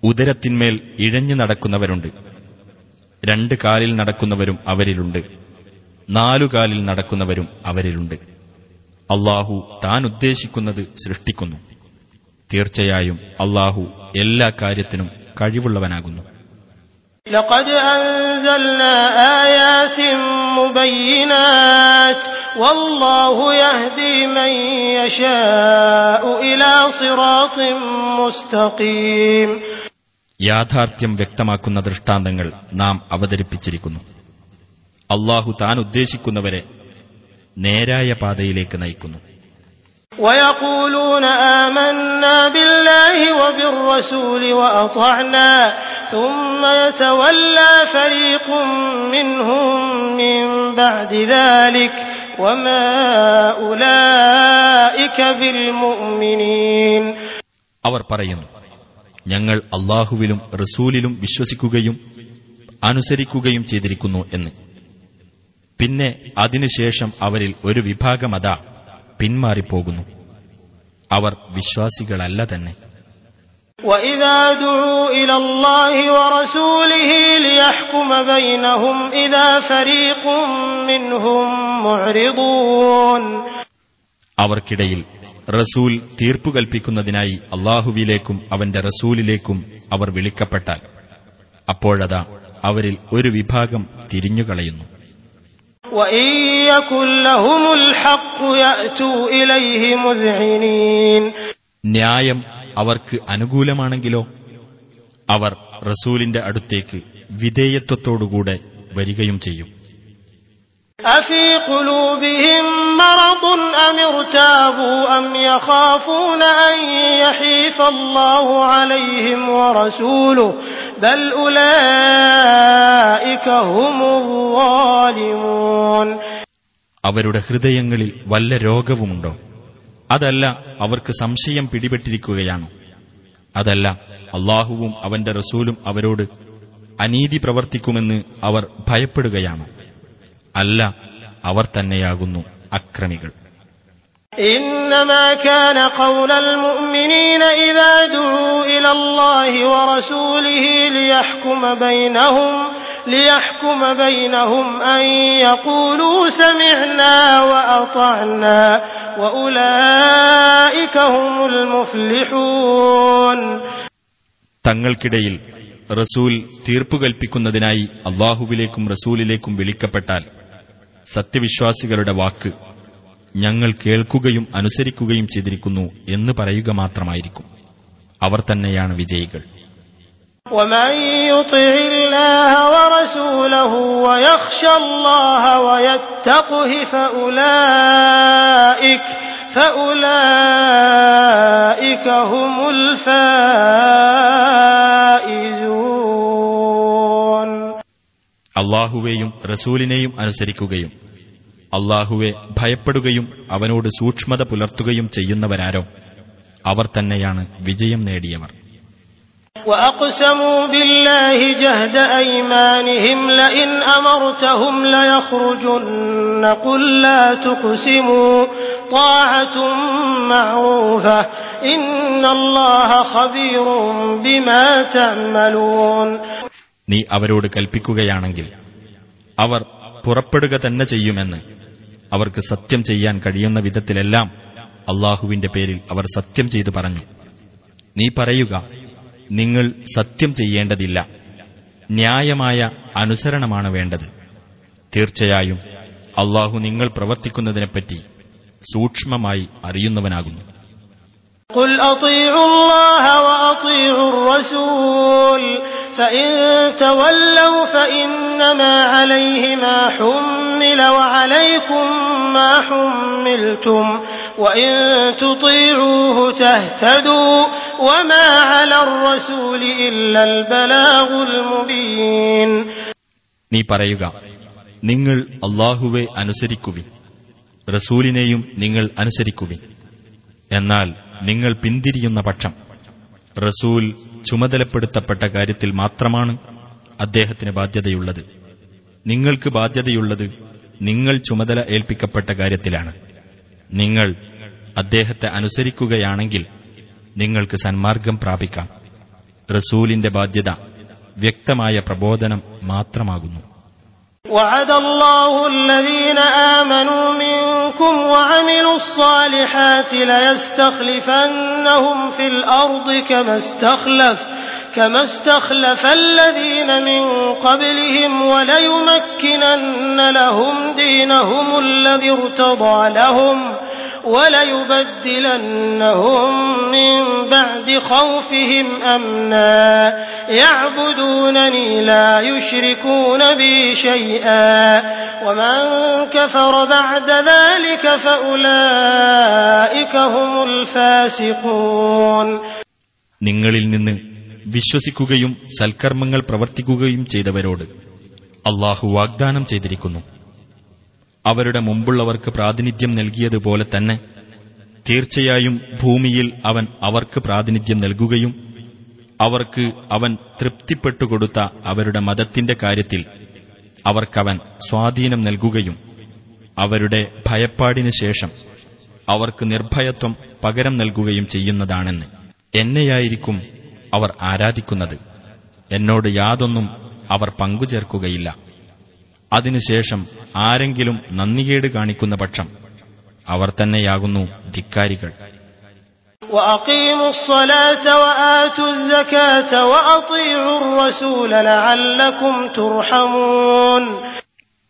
ഉദരത്തിന്മേൽ ഇഴഞ്ഞു നടക്കുന്നവരുണ്ട് രണ്ട് കാലിൽ നടക്കുന്നവരും അവരിലുണ്ട് നാലു കാലിൽ നടക്കുന്നവരും അവരിലുണ്ട് അള്ളാഹു താൻ ഉദ്ദേശിക്കുന്നത് സൃഷ്ടിക്കുന്നു തീർച്ചയായും അള്ളാഹു എല്ലാ കാര്യത്തിനും കഴിവുള്ളവനാകുന്നു لقد أنزلنا آيات مبينات والله يهدي من يشاء إلى صراط مستقيم യാഥാർത്ഥ്യം വ്യക്തമാക്കുന്ന ദൃഷ്ടാന്തങ്ങൾ നാം അവതരിപ്പിച്ചിരിക്കുന്നു അള്ളാഹു താൻ ഉദ്ദേശിക്കുന്നവരെ നേരായ പാതയിലേക്ക് നയിക്കുന്നു ويقولون آمنا بالله وبالرسول وأطعنا ثم يتولى فريق منهم من بعد ذلك وما أولئك بالمؤمنين അവർ പറയുന്നു ഞങ്ങൾ അള്ളാഹുവിലും റസൂലിലും വിശ്വസിക്കുകയും അനുസരിക്കുകയും ചെയ്തിരിക്കുന്നു എന്ന് പിന്നെ അതിനുശേഷം അവരിൽ ഒരു വിഭാഗമതാ പിന്മാറിപ്പോകുന്നു അവർ വിശ്വാസികളല്ല തന്നെ وإذا دعوا إلى الله ورسوله ليحكم بينهم إذا فريق منهم معرضون അവർക്കിടയിൽ റസൂൽ തീർപ്പു കൽപ്പിക്കുന്നതിനായി അള്ളാഹുവിയിലേക്കും അവന്റെ റസൂലിലേക്കും അവർ വിളിക്കപ്പെട്ടാൽ. അപ്പോഴതാ അവരിൽ ഒരു വിഭാഗം തിരിഞ്ഞുകളയുന്നു. ന്യായം അവർക്ക് അനുകൂലമാണെങ്കിലോ? അവർ റസൂലിന്റെ അടുത്തേക്ക് വിധേയത്വത്തോടുകൂടെ വരികയും ചെയ്യും. أفي قلوبهم مرض أم ارتابوا أم يخافون أن يحيف الله عليهم ورسوله بل أولئك هم الظالمون അവരുടെ ഹൃദയങ്ങളിൽ വല്ല രോഗവുമുണ്ടോ അതല്ല അവർക്ക് സംശയം പിടിപെട്ടിരിക്കുകയാണോ അതല്ല അള്ളാഹുവും അവന്റെ റസൂലും അവരോട് അനീതി പ്രവർത്തിക്കുമെന്ന് അവർ ഭയപ്പെടുകയാണോ അല്ല അവർ തന്നെയാകുന്നു അക്രമികൾ إنما كان قول المؤمنين إذا دعوا إلى الله ورسوله ليحكم بينهم ليحكم بينهم أن يقولوا سمعنا وأطعنا وأولئك هم المفلحون തങ്ങൾക്കിടയിൽ റസൂൽ തീർപ്പു കൽപ്പിക്കുന്നതിനായി അള്ളാഹുവിലേക്കും റസൂലിലേക്കും വിളിക്കപ്പെട്ടാൽ സത്യവിശ്വാസികളുടെ വാക്ക് ഞങ്ങൾ കേൾക്കുകയും അനുസരിക്കുകയും ചെയ്തിരിക്കുന്നു എന്ന് പറയുക മാത്രമായിരിക്കും അവർ തന്നെയാണ് വിജയികൾ ومن يطع الله ورسوله ويخشى الله ويتقه فأولئك فأولئك هم الفائزون അള്ളാഹുവേയും റസൂലിനെയും അനുസരിക്കുകയും അള്ളാഹുവെ ഭയപ്പെടുകയും അവനോട് സൂക്ഷ്മത പുലർത്തുകയും ചെയ്യുന്നവരാരോ അവർ തന്നെയാണ് വിജയം നേടിയവർ وأقسموا بالله جهد أيمانهم لئن أمرتهم ليخرجن قل لا تقسموا طاعة معروفة إن الله خبير بما تعملون നീ അവരോട് കൽപ്പിക്കുകയാണെങ്കിൽ അവർ പുറപ്പെടുക തന്നെ ചെയ്യുമെന്ന് അവർക്ക് സത്യം ചെയ്യാൻ കഴിയുന്ന വിധത്തിലെല്ലാം അള്ളാഹുവിന്റെ പേരിൽ അവർ സത്യം ചെയ്തു പറഞ്ഞു നീ പറയുക നിങ്ങൾ സത്യം ചെയ്യേണ്ടതില്ല ന്യായമായ അനുസരണമാണ് വേണ്ടത് തീർച്ചയായും അള്ളാഹു നിങ്ങൾ പ്രവർത്തിക്കുന്നതിനെപ്പറ്റി സൂക്ഷ്മമായി അറിയുന്നവനാകുന്നു قل أطيعوا الله وأطيعوا الرسول فإن تولوا فإنما عليه ما حمل وعليكم ما حملتم وإن تطيعوه تهتدوا وما على الرسول إلا البلاغ المبين നീ പറയുക നിങ്ങൾ അള്ളാഹുവെ അനുസരിക്കുവിൻ റസൂലിനെയും നിങ്ങൾ അനുസരിക്കുവിൻ എന്നാൽ നിങ്ങൾ പിന്തിരിയുന്ന പക്ഷം റസൂൽ ചുമതലപ്പെടുത്തപ്പെട്ട കാര്യത്തിൽ മാത്രമാണ് അദ്ദേഹത്തിന് ബാധ്യതയുള്ളത്. നിങ്ങൾക്ക് ബാധ്യതയുള്ളത് നിങ്ങൾ ചുമതല ഏൽപ്പിക്കപ്പെട്ട കാര്യത്തിലാണ്. നിങ്ങൾ അദ്ദേഹത്തെ അനുസരിക്കുകയാണെങ്കിൽ നിങ്ങൾക്ക് സന്മാർഗം പ്രാപിക്കാം. റസൂലിന്റെ ബാധ്യത വ്യക്തമായ പ്രബോധനം മാത്രമാകുന്നു. وعد الله الذين آمنوا منكم وعملوا الصالحات ليستخلفنهم في الأرض كما استخلف كما استخلف الذين من قبلهم وليمكنن لهم دينهم الذي ارتضى لهم. وليبدلنهم من بعد خوفهم امنا يعبدونني لا يشركون بي شيئا ومن كفر بعد ذلك فاولئك هم الفاسقون നിങ്ങളിൽ നിന്ന് വിശ്വസിക്കുകയും സൽക്കർമ്മങ്ങൾ പ്രവർത്തിക്കുകയും ചെയ്തവരോട് അള്ളാഹു വാഗ്ദാനം ചെയ്തിരിക്കുന്നു അവരുടെ മുമ്പുള്ളവർക്ക് പ്രാതിനിധ്യം നൽകിയതുപോലെ തന്നെ തീർച്ചയായും ഭൂമിയിൽ അവൻ അവർക്ക് പ്രാതിനിധ്യം നൽകുകയും അവർക്ക് അവൻ തൃപ്തിപ്പെട്ടുകൊടുത്ത അവരുടെ മതത്തിന്റെ കാര്യത്തിൽ അവർക്കവൻ സ്വാധീനം നൽകുകയും അവരുടെ ഭയപ്പാടിനു ശേഷം അവർക്ക് നിർഭയത്വം പകരം നൽകുകയും ചെയ്യുന്നതാണെന്ന് എന്നെയായിരിക്കും അവർ ആരാധിക്കുന്നത്. എന്നോട് യാതൊന്നും അവർ പങ്കുചേർക്കുകയില്ല. അതിനുശേഷം ആരെങ്കിലും നന്ദികേട് കാണിക്കുന്ന പക്ഷം അവർ തന്നെയാകുന്നു ധിക്കാരികൾ.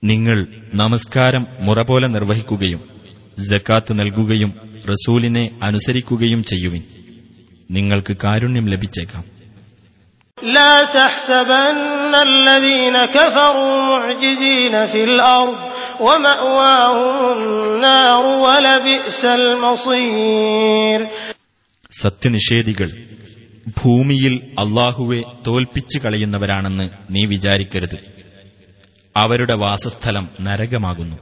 നിങ്ങൾ നമസ്കാരം മുറ പോലെ നിർവഹിക്കുകയും ജക്കാത്ത് നൽകുകയും റസൂലിനെ അനുസരിക്കുകയും ചെയ്യുവിൻ. നിങ്ങൾക്ക് കാരുണ്യം ലഭിച്ചേക്കാം. لا تحسبن الذين كفروا معجزين في الأرض ومأواهم النار ولبئس المصير സത്യനിഷേധികൾ ഭൂമിയിൽ അള്ളാഹുവെ തോൽപ്പിച്ചു കളയുന്നവരാണെന്ന് നീ വിചാരിക്കരുത് അവരുടെ വാസസ്ഥലം നരകമാകുന്നു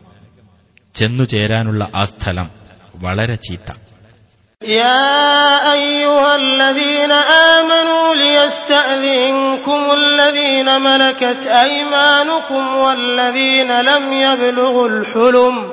ചെന്നുചേരാനുള്ള ആ സ്ഥലം വളരെ ചീത്ത يا أيها الذين آمنوا ليستأذنكم الذين ملكت أيمانكم والذين لم يبلغوا الحلم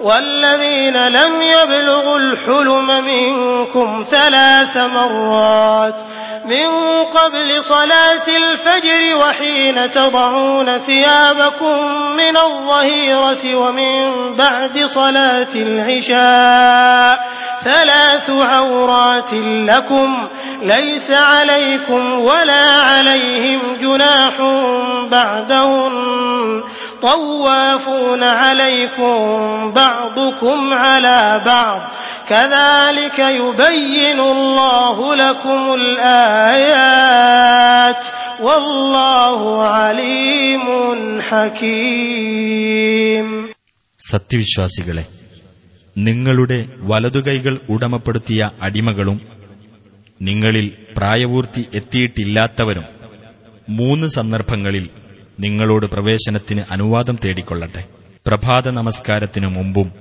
والذين لم يبلغوا الحلم منكم ثلاث مرات. من قبل صلاة الفجر وحين تضعون ثيابكم من الظهيرة ومن بعد صلاة العشاء ثلاث عورات لكم ليس عليكم ولا عليهم جناح بعدهن طوافون عليكم بعضكم على بعض كذلك يبين الله لكم الآيات والله عليم حكيم സത്യവിശ്വാസികളെ നിങ്ങളുടെ വലതുകൈകൾ ഉടമപ്പെടുത്തിയ അടിമകളും നിങ്ങളിൽ പ്രായപൂർത്തി എത്തിയിട്ടില്ലാത്തവരും മൂന്ന് സന്ദർഭങ്ങളിൽ നിങ്ങളോട് പ്രവേശനത്തിന് അനുവാദം തേടിക്കൊള്ളട്ടെ. പ്രഭാത നമസ്കാരത്തിനു മുമ്പും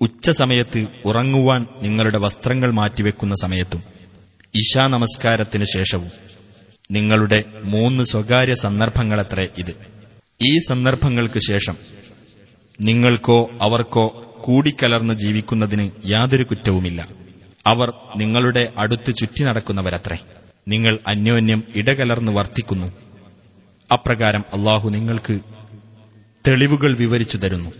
ഉച്ചസമയത്ത് ഉറങ്ങുവാൻ നിങ്ങളുടെ വസ്ത്രങ്ങൾ മാറ്റിവെക്കുന്ന സമയത്തും ഇശാ നമസ്കാരത്തിനു ശേഷവും നിങ്ങളുടെ മൂന്ന് സ്വകാര്യ സന്ദർഭങ്ങളത്രേ ഇത്. ഈ സന്ദർഭങ്ങൾക്ക് ശേഷം നിങ്ങൾക്കോ അവർക്കോ കൂടിക്കലർന്ന് ജീവിക്കുന്നതിന് യാതൊരു കുറ്റവുമില്ല. അവർ നിങ്ങളുടെ അടുത്ത് ചുറ്റി നടക്കുന്നവരത്രേ. നിങ്ങൾ അന്യോന്യം ഇടകലർന്ന് വർത്തിക്കുന്നു. അപ്രകാരം അള്ളാഹു നിങ്ങൾക്ക് തെളിവുകൾ വിവരിച്ചു തരുന്നു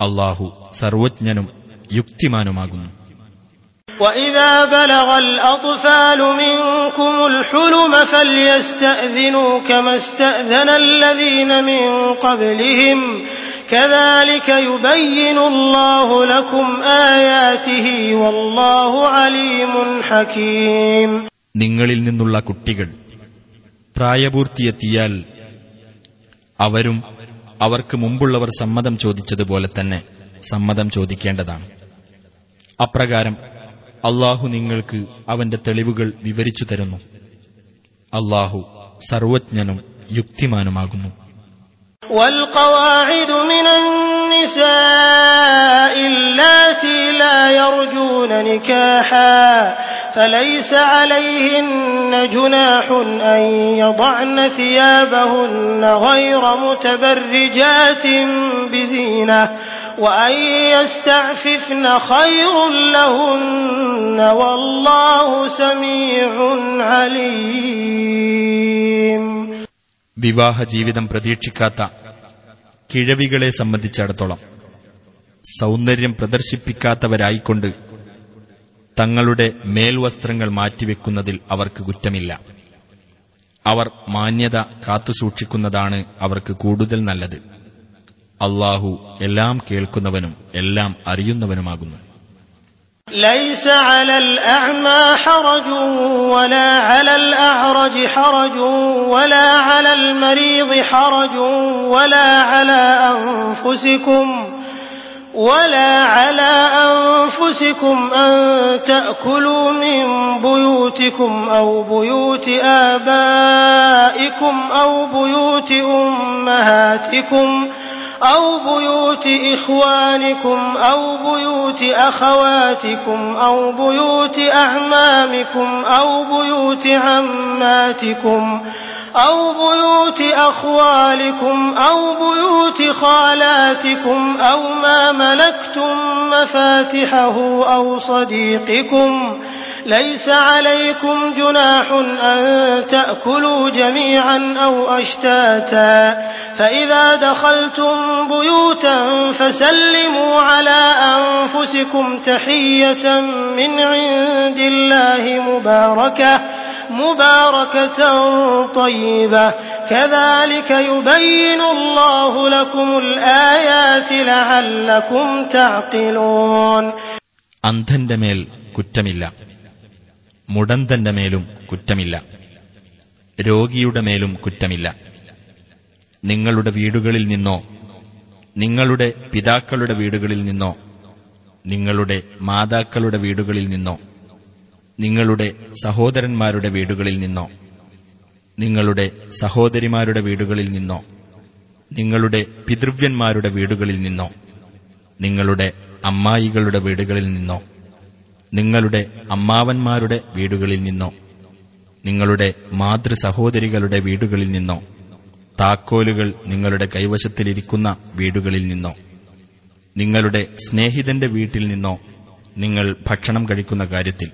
അള്ളാഹു സർവജ്ഞനും യുക്തിമാനുമാകുന്നു وإذا بلغ الأطفال منكم الحلم فليستأذنوا كما استأذن الذين من قبلهم كذلك يبين الله لكم آياته والله عليم حكيم നിങ്ങളിൽ നിന്നുള്ള കുട്ടികൾ പ്രായപൂർത്തിയെത്തിയാൽ അവരും അവർക്ക് മുമ്പുള്ളവർ സമ്മതം ചോദിച്ചതുപോലെ തന്നെ സമ്മതം ചോദിക്കേണ്ടതാണ് അപ്രകാരം അള്ളാഹു നിങ്ങൾക്ക് അവന്റെ തെളിവുകൾ വിവരിച്ചു തരുന്നു അള്ളാഹു സർവജ്ഞനും യുക്തിമാനുമാകുന്നു والقواعد من النساء اللاتي لا يرجون نكاحا فليس عليهن جناح أن يضعن ثيابهن غير متبرجات بزينة وأن يستعففن خير لهن والله سميع عليم വിവാഹ ജീവിതം പ്രതീക്ഷിക്കാത്ത കിഴവികളെ സംബന്ധിച്ചിടത്തോളം സൗന്ദര്യം പ്രദർശിപ്പിക്കാത്തവരായിക്കൊണ്ട് തങ്ങളുടെ മേൽവസ്ത്രങ്ങൾ മാറ്റിവെക്കുന്നതിൽ അവർക്ക് കുറ്റമില്ല അവർ മാന്യത കാത്തുസൂക്ഷിക്കുന്നതാണ് അവർക്ക് കൂടുതൽ നല്ലത് അള്ളാഹു എല്ലാം കേൾക്കുന്നവനും എല്ലാം അറിയുന്നവനുമാകുന്നു ليس على الأعمى حرج ولا على الأعرج حرج ولا على المريض حرج ولا على أنفسكم ولا على أنفسكم أن تأكلوا من بيوتكم أو بيوت آبائكم أو بيوت أمهاتكم أو بيوت إخوانكم أو بيوت أخواتكم أو بيوت أعمامكم أو بيوت عماتكم أو بيوت أخوالكم أو بيوت خالاتكم أو ما ملكتم مفاتحه أو صديقكم ليس عليكم جناح أن تأكلوا جميعا أو أشتاتا فإذا دخلتم بيوتا فسلموا على أنفسكم تحية من عند الله مباركة مباركة طيبة كذلك يبين الله لكم الآيات لعلكم تعقلون അന്ധന്റെ മേൽ കുറ്റമില്ല മുടന്തന്റെ മേലും കുറ്റമില്ല രോഗിയുടെ മേലും കുറ്റമില്ല നിങ്ങളുടെ വീടുകളിൽ നിന്നോ നിങ്ങളുടെ പിതാക്കളുടെ വീടുകളിൽ നിന്നോ നിങ്ങളുടെ മാതാക്കളുടെ വീടുകളിൽ നിന്നോ നിങ്ങളുടെ സഹോദരന്മാരുടെ വീടുകളിൽ നിന്നോ? നിങ്ങളുടെ സഹോദരിമാരുടെ വീടുകളിൽ നിന്നോ? നിങ്ങളുടെ പിതൃവ്യന്മാരുടെ വീടുകളിൽ നിന്നോ? നിങ്ങളുടെ അമ്മായികളുടെ വീടുകളിൽ നിന്നോ? നിങ്ങളുടെ അമ്മാവന്മാരുടെ വീടുകളിൽ നിന്നോ? നിങ്ങളുടെ മാതൃ സഹോദരികളുടെ വീടുകളിൽ നിന്നോ? താക്കോലുകൾ നിങ്ങളുടെ കൈവശത്തിലിരിക്കുന്ന വീടുകളിൽ നിന്നോ? നിങ്ങളുടെ സ്നേഹിതന്റെ വീട്ടിൽ നിന്നോ നിങ്ങൾ ഭക്ഷണം കഴിക്കുന്ന കാര്യത്തിൽ?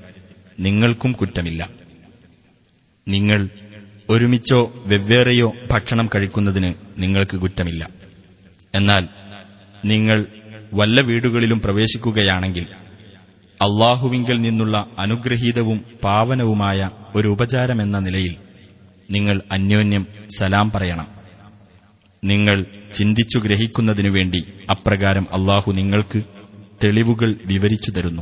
നിങ്ങൾക്കും കുറ്റമില്ല. നിങ്ങൾ ഒരുമിച്ചോ വെവ്വേറെയോ ഭക്ഷണം കഴിക്കുന്നതിന് നിങ്ങൾക്ക് കുറ്റമില്ല. എന്നാൽ നിങ്ങൾ വല്ല വീടുകളിലും പ്രവേശിക്കുകയാണെങ്കിൽ അള്ളാഹുവിങ്കിൽ നിന്നുള്ള അനുഗ്രഹീതവും പാവനവുമായ ഒരു ഉപചാരമെന്ന നിലയിൽ നിങ്ങൾ അന്യോന്യം സലാം പറയണം. നിങ്ങൾ ചിന്തിച്ചു ഗ്രഹിക്കുന്നതിനു വേണ്ടി അപ്രകാരം അള്ളാഹു നിങ്ങൾക്ക് തെളിവുകൾ വിവരിച്ചു തരുന്നു.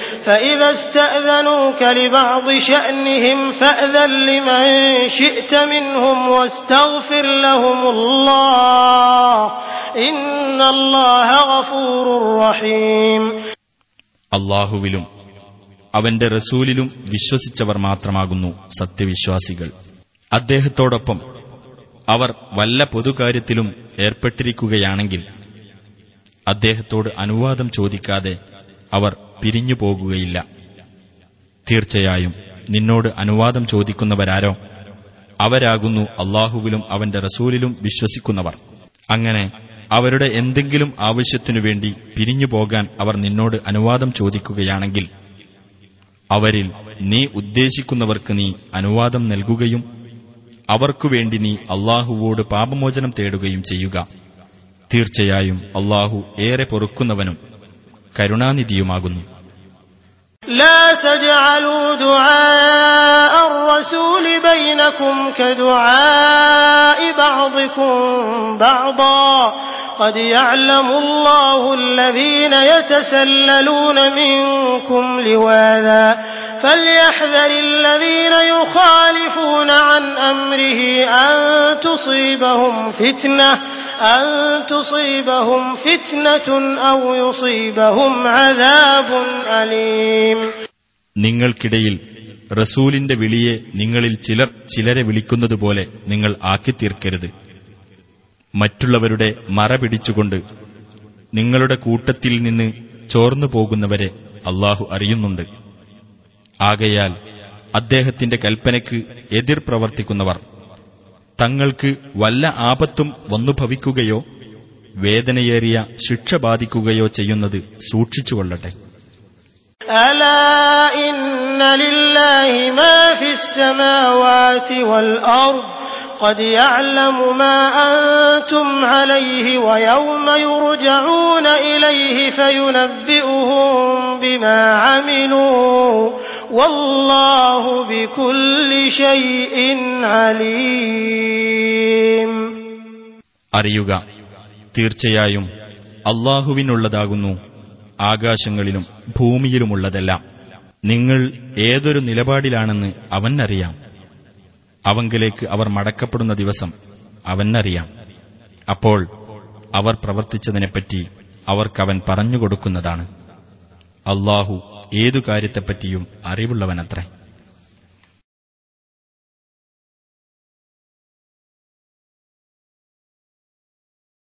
فإذا استأذنوك لبعض شأنهم فأذن لمن شئت منهم واستغفر لهم الله إن الله غفور رحيم അള്ളാഹുവിലും അവന്റെ റസൂലിലും വിശ്വസിച്ചവർ മാത്രമാകുന്നു സത്യവിശ്വാസികൾ അദ്ദേഹത്തോടൊപ്പം അവർ വല്ല പൊതുകാര്യത്തിലും ഏർപ്പെട്ടിരിക്കുകയാണെങ്കിൽ അദ്ദേഹത്തോട് അനുവാദം ചോദിക്കാതെ അവർ പിരിഞ്ഞു പോകുകയില്ല. തീർച്ചയായും നിന്നോട് അനുവാദം ചോദിക്കുന്നവരാരോ? അവരാകുന്നു അള്ളാഹുവിലും അവന്റെ റസൂലിലും വിശ്വസിക്കുന്നവർ. അങ്ങനെ അവരുടെ എന്തെങ്കിലും ആവശ്യത്തിനു വേണ്ടി പിരിഞ്ഞു പോകാൻ അവർ നിന്നോട് അനുവാദം ചോദിക്കുകയാണെങ്കിൽ അവരിൽ നീ ഉദ്ദേശിക്കുന്നവർക്ക് നീ അനുവാദം നൽകുകയും അവർക്കുവേണ്ടി നീ അള്ളാഹുവോട് പാപമോചനം തേടുകയും ചെയ്യുക. തീർച്ചയായും അള്ളാഹു ഏറെ പൊറുക്കുന്നവനും കരുണാനിധിയുമാകുന്നു. لا تجعلوا دعاء الرسول بينكم كدعاء بعضكم بعضا. قد يعلم الله الذين يتسللون منكم لواذا. فليحذر الذين يخالفون عن أمره أن تصيبهم فتنة. أن تصيبهم فتنة أو يصيبهم عذاب أليم നിങ്ങൾക്കിടയിൽ റസൂലിന്റെ വിളിയെ നിങ്ങളിൽ ചിലർ ചിലരെ വിളിക്കുന്നതുപോലെ നിങ്ങൾ ആക്കിത്തീർക്കരുത് മറ്റുള്ളവരുടെ മറ പിടിച്ചുകൊണ്ട് നിങ്ങളുടെ കൂട്ടത്തിൽ നിന്ന് ചോർന്നു പോകുന്നവരെ അള്ളാഹു അറിയുന്നുണ്ട് ആകയാൽ അദ്ദേഹത്തിന്റെ കൽപ്പനയ്ക്ക് എതിർ പ്രവർത്തിക്കുന്നവർ തങ്ങൾക്ക് വല്ല ആപത്തും വന്നു ഭവിക്കുകയോ വേദനയേറിയ ശിക്ഷ ബാധിക്കുകയോ ചെയ്യുന്നത് സൂക്ഷിച്ചുകൊള്ളട്ടെ ألا إن لله ما في السماوات والأرض قد يعلم ما أنتم عليه ويوم يرجعون إليه فينبئهم بما عملوا അറിയുക തീർച്ചയായും അള്ളാഹുവിനുള്ളതാകുന്നു ആകാശങ്ങളിലും ഭൂമിയിലുമുള്ളതെല്ലാം. നിങ്ങൾ ഏതൊരു നിലപാടിലാണെന്ന് അവനറിയാം. അവങ്കിലേക്ക് അവർ മടക്കപ്പെടുന്ന ദിവസം അവനറിയാം. അപ്പോൾ അവർ പ്രവർത്തിച്ചതിനെപ്പറ്റി അവർക്കവൻ പറഞ്ഞുകൊടുക്കുന്നതാണ്. അള്ളാഹു ഏതു കാര്യത്തെപ്പറ്റിയും അറിവുള്ളവനത്രേ.